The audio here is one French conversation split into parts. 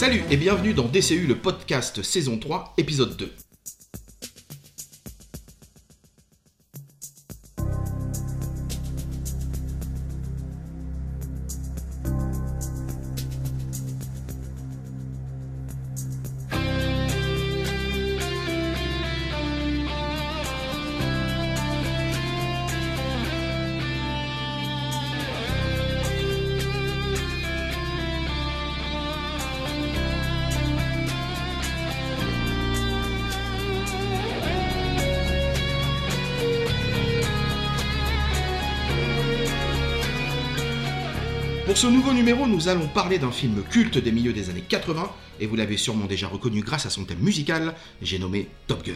Salut et bienvenue dans DCU le podcast saison 3 épisode 2. Pour ce nouveau numéro, nous allons parler d'un film culte des milieux des années 80, et vous l'avez sûrement déjà reconnu grâce à son thème musical, j'ai nommé Top Gun.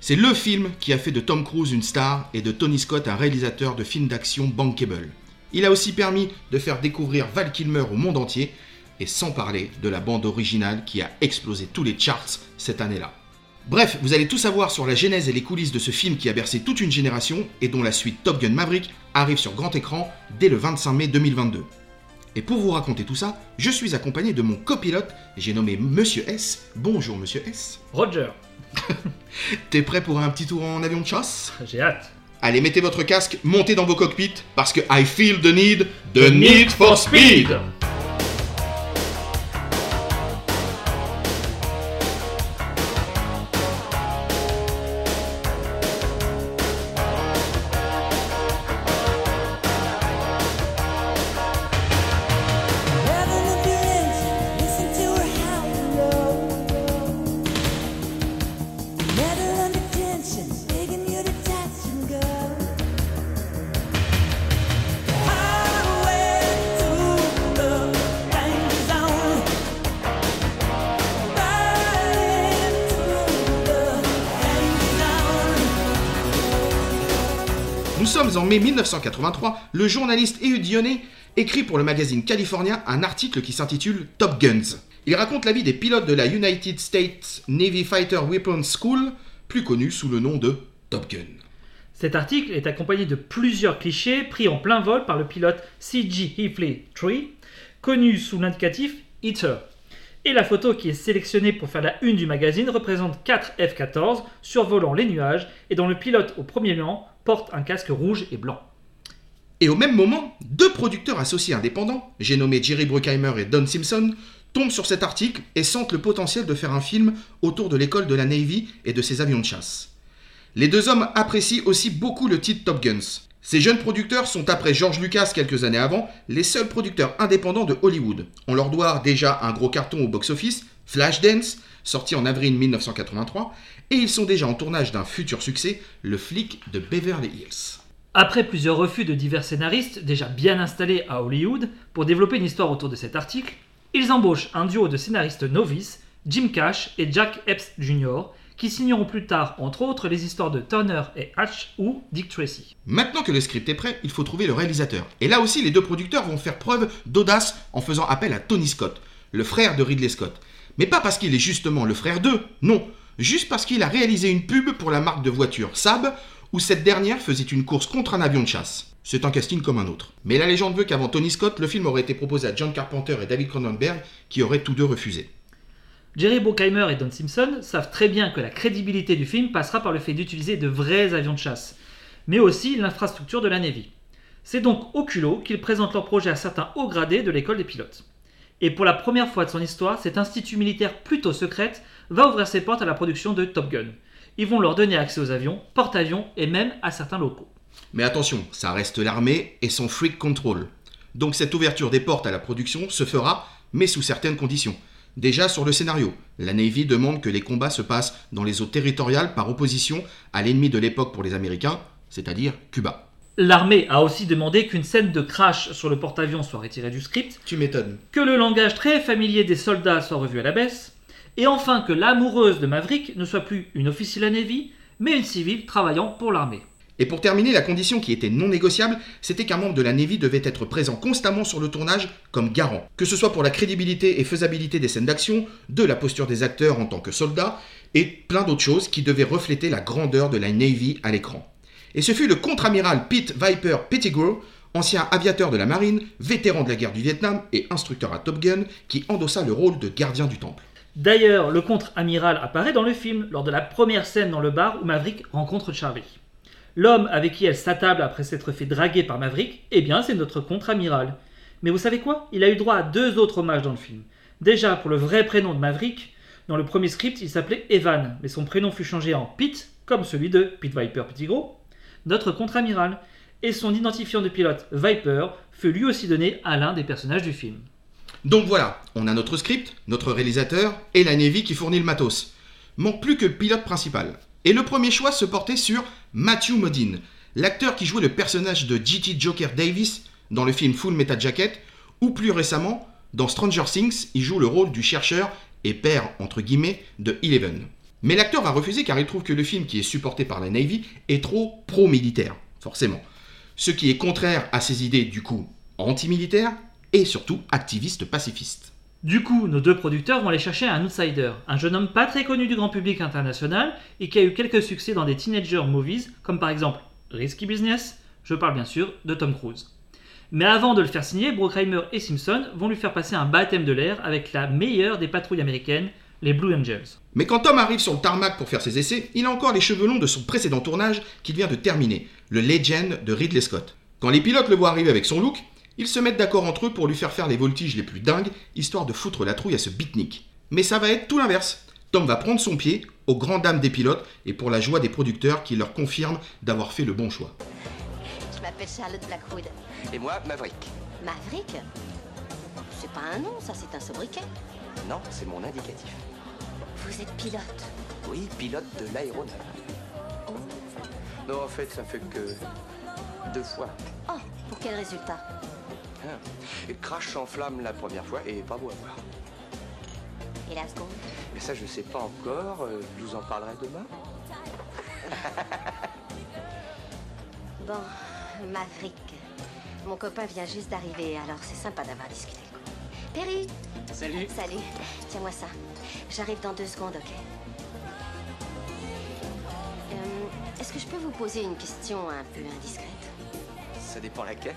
C'est le film qui a fait de Tom Cruise une star et de Tony Scott un réalisateur de films d'action bankable. Il a aussi permis de faire découvrir Val Kilmer au monde entier, et sans parler de la bande originale qui a explosé tous les charts cette année-là. Bref, vous allez tout savoir sur la genèse et les coulisses de ce film qui a bercé toute une génération et dont la suite Top Gun Maverick arrive sur grand écran dès le 25 mai 2022. Et pour vous raconter tout ça, je suis accompagné de mon copilote, j'ai nommé Monsieur S. Bonjour Monsieur S. Roger, T'es prêt pour un petit tour en avion de chasse? J'ai hâte. Allez, mettez votre casque, montez dans vos cockpits, parce que I feel the need, the need for speed en mai 1983, le journaliste Ehud Dionnet écrit pour le magazine California un article qui s'intitule Top Guns. Il raconte la vie des pilotes de la United States Navy Fighter Weapons School, plus connue sous le nom de Top Gun. Cet article est accompagné de plusieurs clichés pris en plein vol par le pilote C.G. Hifley Tree, connu sous l'indicatif Eater. Et la photo qui est sélectionnée pour faire la une du magazine représente 4 F-14 survolant les nuages et dont le pilote au premier rang porte un casque rouge et blanc. Et au même moment, deux producteurs associés indépendants, j'ai nommé Jerry Bruckheimer et Don Simpson, tombent sur cet article et sentent le potentiel de faire un film autour de l'école de la Navy et de ses avions de chasse. Les deux hommes apprécient aussi beaucoup le titre Top Guns. Ces jeunes producteurs sont, après George Lucas quelques années avant, les seuls producteurs indépendants de Hollywood. On leur doit déjà un gros carton au box-office, Flashdance, sorti en avril 1983, et ils sont déjà en tournage d'un futur succès, Le flic de Beverly Hills. Après plusieurs refus de divers scénaristes déjà bien installés à Hollywood pour développer une histoire autour de cet article, ils embauchent un duo de scénaristes novices, Jim Cash et Jack Epps Jr., qui signeront plus tard, entre autres, les histoires de Turner et Hatch ou Dick Tracy. Maintenant que le script est prêt, il faut trouver le réalisateur. Et là aussi, les deux producteurs vont faire preuve d'audace en faisant appel à Tony Scott, le frère de Ridley Scott. Mais pas parce qu'il est justement le frère d'eux, non, juste parce qu'il a réalisé une pub pour la marque de voiture Saab, où cette dernière faisait une course contre un avion de chasse. C'est un casting comme un autre. Mais la légende veut qu'avant Tony Scott, le film aurait été proposé à John Carpenter et David Cronenberg, qui auraient tous deux refusé. Jerry Bruckheimer et Don Simpson savent très bien que la crédibilité du film passera par le fait d'utiliser de vrais avions de chasse, mais aussi l'infrastructure de la Navy. C'est donc au culot qu'ils présentent leur projet à certains hauts gradés de l'école des pilotes. Et pour la première fois de son histoire, cet institut militaire plutôt secrète va ouvrir ses portes à la production de Top Gun. Ils vont leur donner accès aux avions, porte-avions et même à certains locaux. Mais attention, ça reste l'armée et son freak control. Donc cette ouverture des portes à la production se fera, mais sous certaines conditions. Déjà sur le scénario, la Navy demande que les combats se passent dans les eaux territoriales par opposition à l'ennemi de l'époque pour les Américains, c'est-à-dire Cuba. L'armée a aussi demandé qu'une scène de crash sur le porte-avions soit retirée du script, Tu m'étonnes. que le langage très familier des soldats soit revu à la baisse, et enfin que l'amoureuse de Maverick ne soit plus une officielle à Navy, mais une civile travaillant pour l'armée. Et pour terminer, la condition qui était non négociable, c'était qu'un membre de la Navy devait être présent constamment sur le tournage comme garant, que ce soit pour la crédibilité et faisabilité des scènes d'action, de la posture des acteurs en tant que soldats, et plein d'autres choses qui devaient refléter la grandeur de la Navy à l'écran. Et ce fut le contre-amiral Pete Viper Pettigrew, ancien aviateur de la marine, vétéran de la guerre du Vietnam et instructeur à Top Gun, qui endossa le rôle de gardien du temple. D'ailleurs, le contre-amiral apparaît dans le film lors de la première scène dans le bar où Maverick rencontre Charlie. L'homme avec qui elle s'attable après s'être fait draguer par Maverick, eh bien c'est notre contre-amiral. Mais vous savez quoi? Il a eu droit à deux autres hommages dans le film. Déjà pour le vrai prénom de Maverick, dans le premier script il s'appelait Evan, mais son prénom fut changé en Pete, comme celui de Pete Viper Petit Gros, notre contre-amiral. Et son identifiant de pilote Viper fut lui aussi donné à l'un des personnages du film. Donc voilà, on a notre script, notre réalisateur et la Navy qui fournit le matos. Manque plus que pilote principal. Et le premier choix se portait sur Matthew Modine, l'acteur qui jouait le personnage de GT Joker Davis dans le film Full Metal Jacket, ou plus récemment, dans Stranger Things, il joue le rôle du chercheur et père, entre guillemets, de Eleven. Mais l'acteur va refuser car il trouve que le film qui est supporté par la Navy est trop pro-militaire, forcément. Ce qui est contraire à ses idées, du coup, anti-militaires et surtout activiste pacifiste. Du coup, nos deux producteurs vont aller chercher un outsider, un jeune homme pas très connu du grand public international et qui a eu quelques succès dans des teenager movies, comme par exemple Risky Business, je parle bien sûr de Tom Cruise. Mais avant de le faire signer, Brockheimer et Simpson vont lui faire passer un baptême de l'air avec la meilleure des patrouilles américaines, les Blue Angels. Mais quand Tom arrive sur le tarmac pour faire ses essais, il a encore les cheveux longs de son précédent tournage qu'il vient de terminer, le Legend de Ridley Scott. Quand les pilotes le voient arriver avec son look, ils se mettent d'accord entre eux pour lui faire faire les voltiges les plus dingues, histoire de foutre la trouille à ce beatnik. Mais ça va être tout l'inverse. Tom va prendre son pied, aux grandes dames des pilotes et pour la joie des producteurs qui leur confirment d'avoir fait le bon choix. Je m'appelle Charlotte Blackwood. Et moi, Maverick. Maverick? C'est pas un nom, ça, c'est un sobriquet. Non, c'est mon indicatif. Vous êtes pilote. Oui, pilote de l'aéronef. Non, en fait, ça fait que deux fois. Oh, pour quel résultat? Hein. Et crash en flamme la première fois et pas beau à voir. Et la seconde? Mais ça, je sais pas encore. euh, Je vous en parlerai demain. Bon, Maverick. Mon copain vient juste d'arriver, alors c'est sympa d'avoir discuté. Perry? Salut. Salut. Tiens-moi ça. J'arrive dans deux secondes, ok Euh, Est-ce que je peux vous poser une question un peu indiscrète? Ça dépend laquelle.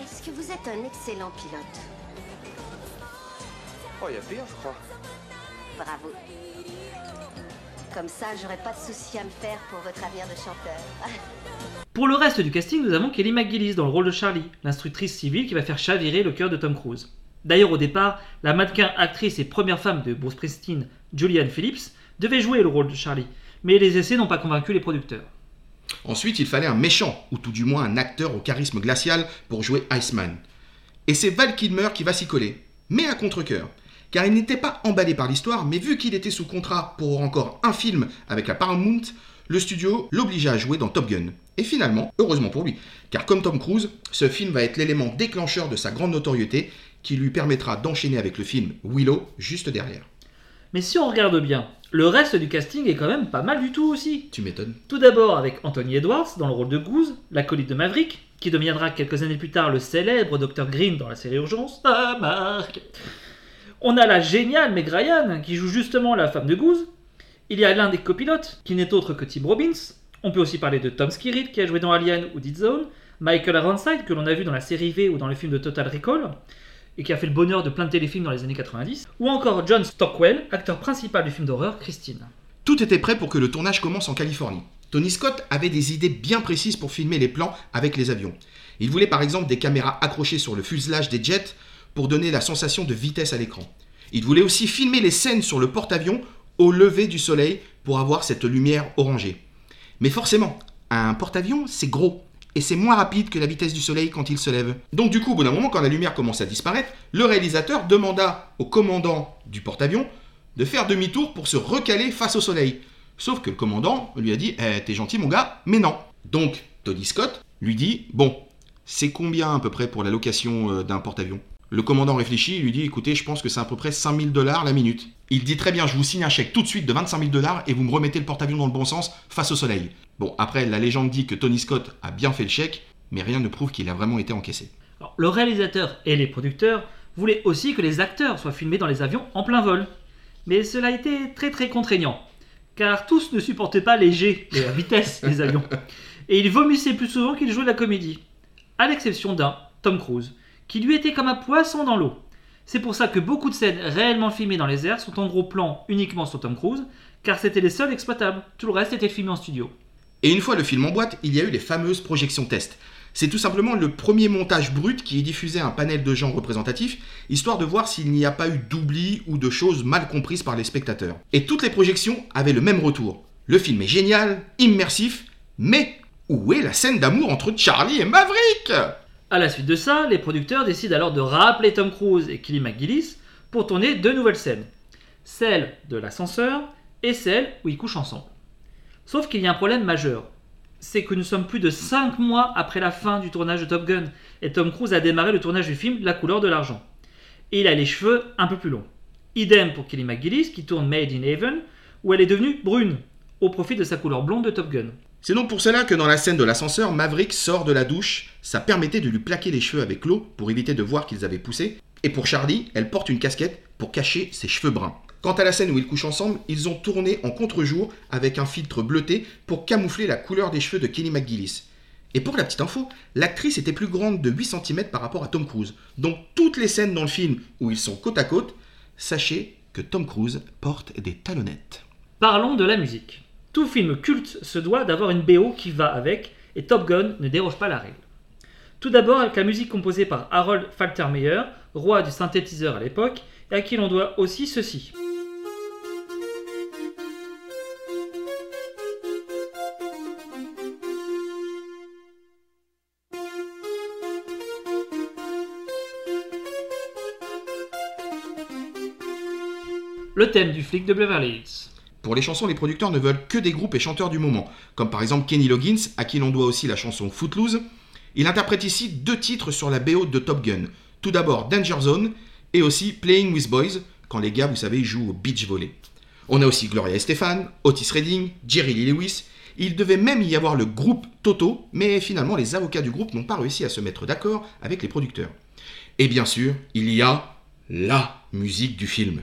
Est-ce que vous êtes un excellent pilote? Oh, il y a pire, je crois. Bravo. Comme ça, j'aurai pas de soucis à me faire pour votre avenir de chanteur. Pour le reste du casting, nous avons Kelly McGillis dans le rôle de Charlie, l'instructrice civile qui va faire chavirer le cœur de Tom Cruise. D'ailleurs, au départ, la mannequin actrice et première femme de Bruce Springsteen, Julianne Phillips, devait jouer le rôle de Charlie, mais les essais n'ont pas convaincu les producteurs. Ensuite, il fallait un méchant, ou tout du moins un acteur au charisme glacial pour jouer Iceman. Et c'est Val Kilmer qui va s'y coller, mais à contre-coeur. Car il n'était pas emballé par l'histoire, mais vu qu'il était sous contrat pour encore un film avec la Paramount, le studio l'obligea à jouer dans Top Gun. Et finalement, heureusement pour lui, car comme Tom Cruise, ce film va être l'élément déclencheur de sa grande notoriété qui lui permettra d'enchaîner avec le film Willow juste derrière. Mais si on regarde bien, le reste du casting est quand même pas mal du tout aussi. Tu m'étonnes Tout d'abord avec Anthony Edwards dans le rôle de Goose, l'acolyte de Maverick, qui deviendra quelques années plus tard le célèbre Dr Green dans la série Urgence. Ah, Marc On a la géniale Meg Ryan, qui joue justement la femme de Goose. Il y a l'un des copilotes, qui n'est autre que Tim Robbins. On peut aussi parler de Tom Skerritt, qui a joué dans Alien ou Dead Zone. Michael Ironside, que l'on a vu dans la série V ou dans le film de Total Recall, et qui a fait le bonheur de plein de téléfilms dans les années 90. Ou encore John Stockwell, acteur principal du film d'horreur Christine. Tout était prêt pour que le tournage commence en Californie. Tony Scott avait des idées bien précises pour filmer les plans avec les avions. Il voulait par exemple des caméras accrochées sur le fuselage des jets pour donner la sensation de vitesse à l'écran. Il voulait aussi filmer les scènes sur le porte-avions au lever du soleil pour avoir cette lumière orangée. Mais forcément, un porte-avions, c'est gros. Et c'est moins rapide que la vitesse du soleil quand il se lève. Donc du coup, au bout d'un moment, quand la lumière commence à disparaître, le réalisateur demanda au commandant du porte-avions de faire demi-tour pour se recaler face au soleil. Sauf que le commandant lui a dit Eh, T'es gentil, mon gars, mais non. Donc, Tony Scott lui dit Bon, c'est combien à peu près pour la location euh, d'un porte-avions? Le commandant réfléchit et lui dit Écoutez, je pense que c'est à peu près 5000 dollars la minute. Il dit Très bien, je vous signe un chèque tout de suite de 25 000 dollars et vous me remettez le porte-avions dans le bon sens face au soleil. Bon, après, la légende dit que Tony Scott a bien fait le chèque, mais rien ne prouve qu'il a vraiment été encaissé. Alors, le réalisateur et les producteurs voulaient aussi que les acteurs soient filmés dans les avions en plein vol. Mais cela a été très très contraignant. car tous ne supportaient pas les G, la vitesse des avions. Et il vomissait plus souvent qu'il jouait de la comédie. À l'exception d'un, Tom Cruise, qui lui était comme un poisson dans l'eau. C'est pour ça que beaucoup de scènes réellement filmées dans les airs sont en gros plan uniquement sur Tom Cruise, car c'était les seuls exploitables. Tout le reste était filmé en studio. Et une fois le film en boîte, il y a eu les fameuses projections test. C'est tout simplement le premier montage brut qui à un panel de gens représentatifs, histoire de voir s'il n'y a pas eu d'oubli ou de choses mal comprises par les spectateurs. Et toutes les projections avaient le même retour. Le film est génial, immersif, mais où est la scène d'amour entre Charlie et Maverick? À la suite de ça, les producteurs décident alors de rappeler Tom Cruise et Kelly McGillis pour tourner deux nouvelles scènes. Celle de l'ascenseur et celle où ils couchent ensemble. Sauf qu'il y a un problème majeur. C'est que nous sommes plus de 5 mois après la fin du tournage de Top Gun et Tom Cruise a démarré le tournage du film La couleur de l'argent. Et il a les cheveux un peu plus longs. Idem pour Kelly McGillis qui tourne Made in Heaven où elle est devenue brune au profit de sa couleur blonde de Top Gun. C'est donc pour cela que dans la scène de l'ascenseur, Maverick sort de la douche, ça permettait de lui plaquer les cheveux avec l'eau pour éviter de voir qu'ils avaient poussé, et pour Charlie, elle porte une casquette pour cacher ses cheveux bruns. Quant à la scène où ils couchent ensemble, ils ont tourné en contre-jour avec un filtre bleuté pour camoufler la couleur des cheveux de Kelly McGillis. Et pour la petite info, l'actrice était plus grande de 8 cm par rapport à Tom Cruise. Donc toutes les scènes dans le film où ils sont côte à côte, sachez que Tom Cruise porte des talonnettes. Parlons de la musique. Tout film culte se doit d'avoir une BO qui va avec, et Top Gun ne déroge pas la règle. Tout d'abord avec la musique composée par Harold Faltermeyer, roi du synthétiseur à l'époque, et à qui l'on doit aussi ceci. Le thème du flic de Beverly Hills. Pour les chansons, les producteurs ne veulent que des groupes et chanteurs du moment, comme par exemple Kenny Loggins, à qui l'on doit aussi la chanson Footloose. Il interprète ici deux titres sur la BO de Top Gun. Tout d'abord Danger Zone et aussi Playing with Boys, quand les gars, vous savez, jouent au beach volley. On a aussi Gloria Estefan, Otis Redding, Jerry Lee Lewis. Il devait même y avoir le groupe Toto, mais finalement les avocats du groupe n'ont pas réussi à se mettre d'accord avec les producteurs. Et bien sûr, il y a LA musique du film.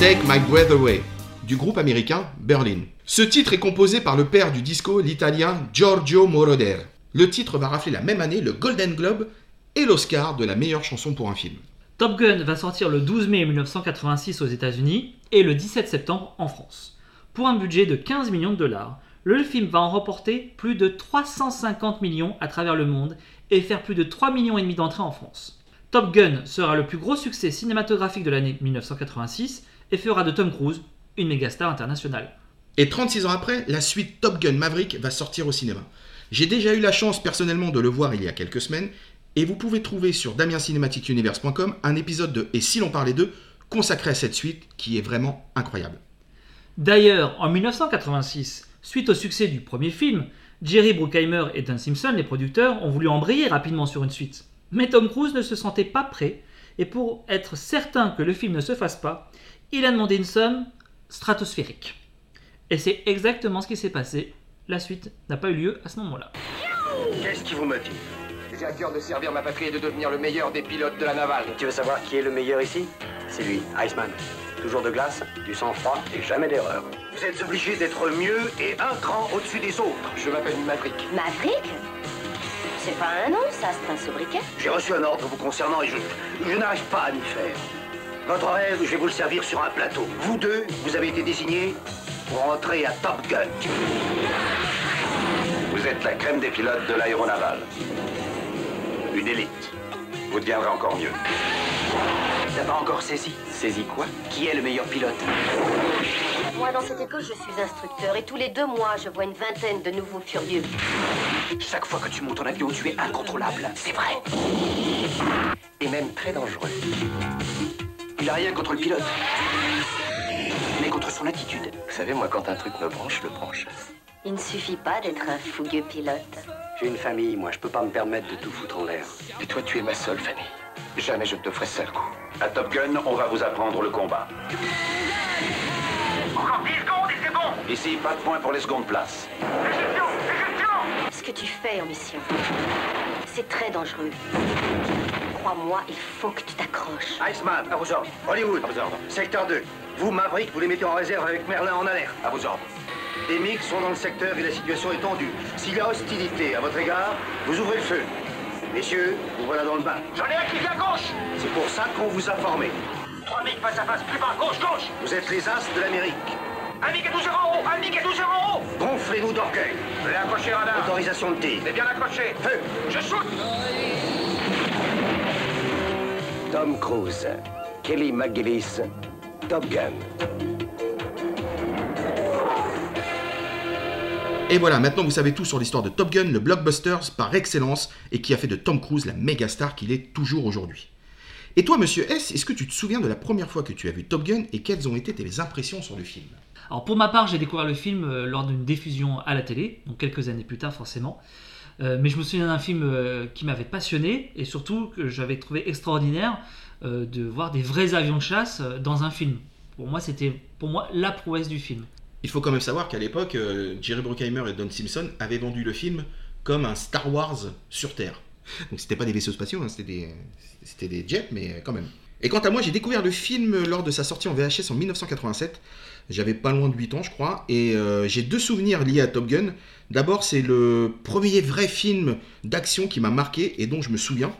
Take My Breath Away, du groupe américain Berlin. Ce titre est composé par le père du disco, l'italien Giorgio Moroder. Le titre va rafler la même année le Golden Globe et l'Oscar de la meilleure chanson pour un film. Top Gun va sortir le 12 mai 1986 aux États-Unis et le 17 septembre en France. Pour un budget de 15 millions de dollars, le film va en remporter plus de 350 millions à travers le monde et faire plus de 3 millions et demi d'entrées en France. Top Gun sera le plus gros succès cinématographique de l'année 1986 et fera de Tom Cruise une mégastar internationale. Et 36 ans après, la suite Top Gun Maverick va sortir au cinéma. J'ai déjà eu la chance personnellement de le voir il y a quelques semaines, et vous pouvez trouver sur damiencinematicuniverse.com un épisode de Et si l'on parlait d'eux consacré à cette suite qui est vraiment incroyable. D'ailleurs, en 1986, suite au succès du premier film, Jerry Bruckheimer et Dan Simpson, les producteurs, ont voulu embrayer rapidement sur une suite. Mais Tom Cruise ne se sentait pas prêt, et pour être certain que le film ne se fasse pas, il a demandé une somme stratosphérique. Et c'est exactement ce qui s'est passé. La suite n'a pas eu lieu à ce moment-là. Qu'est-ce qui vous motive J'ai à cœur de servir ma patrie et de devenir le meilleur des pilotes de la navale. Tu veux savoir qui est le meilleur ici? C'est lui, Iceman. Toujours de glace, du sang-froid et jamais d'erreur. Vous êtes obligé d'être mieux et un cran au-dessus des autres. Je m'appelle Maverick. Maverick? C'est pas un nom, ça, c'est un sobriquet? J'ai reçu un ordre vous concernant et je, je n'arrive pas à m'y faire. Votre rêve, je vais vous le servir sur un plateau. Vous deux, vous avez été désignés pour entrer à Top Gun. Vous êtes la crème des pilotes de l'aéronaval. Une élite. Vous deviendrez encore mieux. T'as pas encore saisi? Saisi quoi? Qui est le meilleur pilote? Moi, dans cette école, je suis instructeur et tous les deux mois, je vois une vingtaine de nouveaux furieux. Chaque fois que tu montes en avion, tu es incontrôlable. C'est vrai. Et même très dangereux. Il a rien contre le pilote. Mais contre son attitude. Vous savez, moi, quand un truc me branche, je le branche. Il ne suffit pas d'être un fougueux pilote. J'ai une famille, moi, je peux pas me permettre de tout foutre en l'air. Et toi, tu es ma seule famille. Jamais je ne te ferai sale coup. À Top Gun, on va vous apprendre le combat. Encore 10 secondes et c'est bon Ici, pas de point pour les secondes places. Que tu fais en mission, c'est très dangereux. Crois-moi, il faut que tu t'accroches. Iceman, à vos ordres. Hollywood, À vos ordres. secteur 2. Vous, Maverick, vous les mettez en réserve avec Merlin en alerte. À vos ordres. Des MiG sont dans le secteur et la situation est tendue. S'il y a hostilité à votre égard, vous ouvrez le feu. Messieurs, vous voilà dans le bain. J'en ai un qui vient à gauche C'est pour ça qu'on vous a formé. 3 MiG face à face, plus bas, gauche, gauche Vous êtes les as de l'Amérique. Un MiG à 12 heures en haut à 12 heures en haut Gonflez-nous d'orgueil. L'ai accroché, radar. Autorisation de tir. C'est bien accroché. Feu Je shoot Tom Cruise, Kelly McGillis, Top Gun. Et voilà, maintenant vous savez tout sur l'histoire de Top Gun, le blockbuster par excellence, et qui a fait de Tom Cruise la méga star qu'il est toujours aujourd'hui. Et toi, monsieur S, est-ce que tu te souviens de la première fois que tu as vu Top Gun et quelles ont été tes impressions sur le film? Alors pour ma part, j'ai découvert le film euh, lors d'une diffusion à la télé, donc quelques années plus tard forcément. Euh, mais je me souviens d'un film euh, qui m'avait passionné et surtout que j'avais trouvé extraordinaire de voir des vrais avions de chasse dans un film. Pour moi, c'était pour moi la prouesse du film. Il faut quand même savoir qu'à l'époque, Jerry Bruckheimer et Don Simpson avaient vendu le film comme un Star Wars sur Terre. Donc c'était pas des vaisseaux spatiaux, hein, c'était des, des jets, mais quand même. Et quant à moi, j'ai découvert le film lors de sa sortie en VHS en 1987. J'avais pas loin de 8 ans, je crois, et euh, j'ai deux souvenirs liés à Top Gun. D'abord, c'est le premier vrai film d'action qui m'a marqué et dont je me souviens.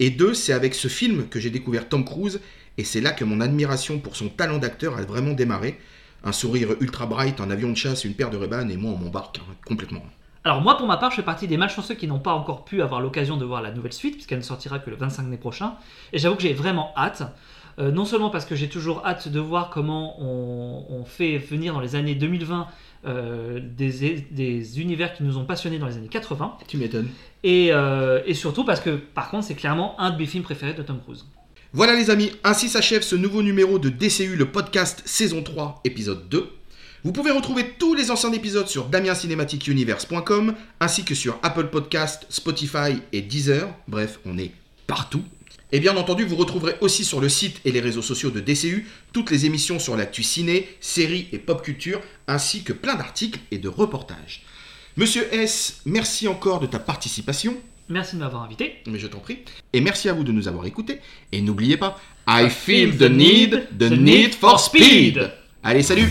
Et deux, c'est avec ce film que j'ai découvert Tom Cruise, et c'est là que mon admiration pour son talent d'acteur a vraiment démarré. Un sourire ultra bright, un avion de chasse, une paire de Ray-Ban, et moi on m'embarque hein, complètement. Alors moi, pour ma part, je fais partie des malchanceux qui n'ont pas encore pu avoir l'occasion de voir la nouvelle suite, puisqu'elle ne sortira que le 25 mai prochain. Et j'avoue que j'ai vraiment hâte. Euh, non seulement parce que j'ai toujours hâte de voir comment on, on fait venir dans les années 2020 euh, des, des univers qui nous ont passionnés dans les années 80, Tu m'étonnes. et, euh, et surtout parce que, par contre, c'est clairement un de mes films préférés de Tom Cruise. Voilà les amis, ainsi s'achève ce nouveau numéro de DCU, le podcast saison 3, épisode 2. Vous pouvez retrouver tous les anciens épisodes sur damiencinematicuniverse.com ainsi que sur Apple Podcast, Spotify et Deezer. Bref, on est partout. Et bien entendu, vous retrouverez aussi sur le site et les réseaux sociaux de DCU toutes les émissions sur l'actu ciné, séries et pop culture, ainsi que plein d'articles et de reportages. Monsieur S, merci encore de ta participation, Merci de m'avoir invité. mais je t'en prie, et merci à vous de nous avoir écoutés. Et n'oubliez pas, I feel the need, the need for speed. Allez, salut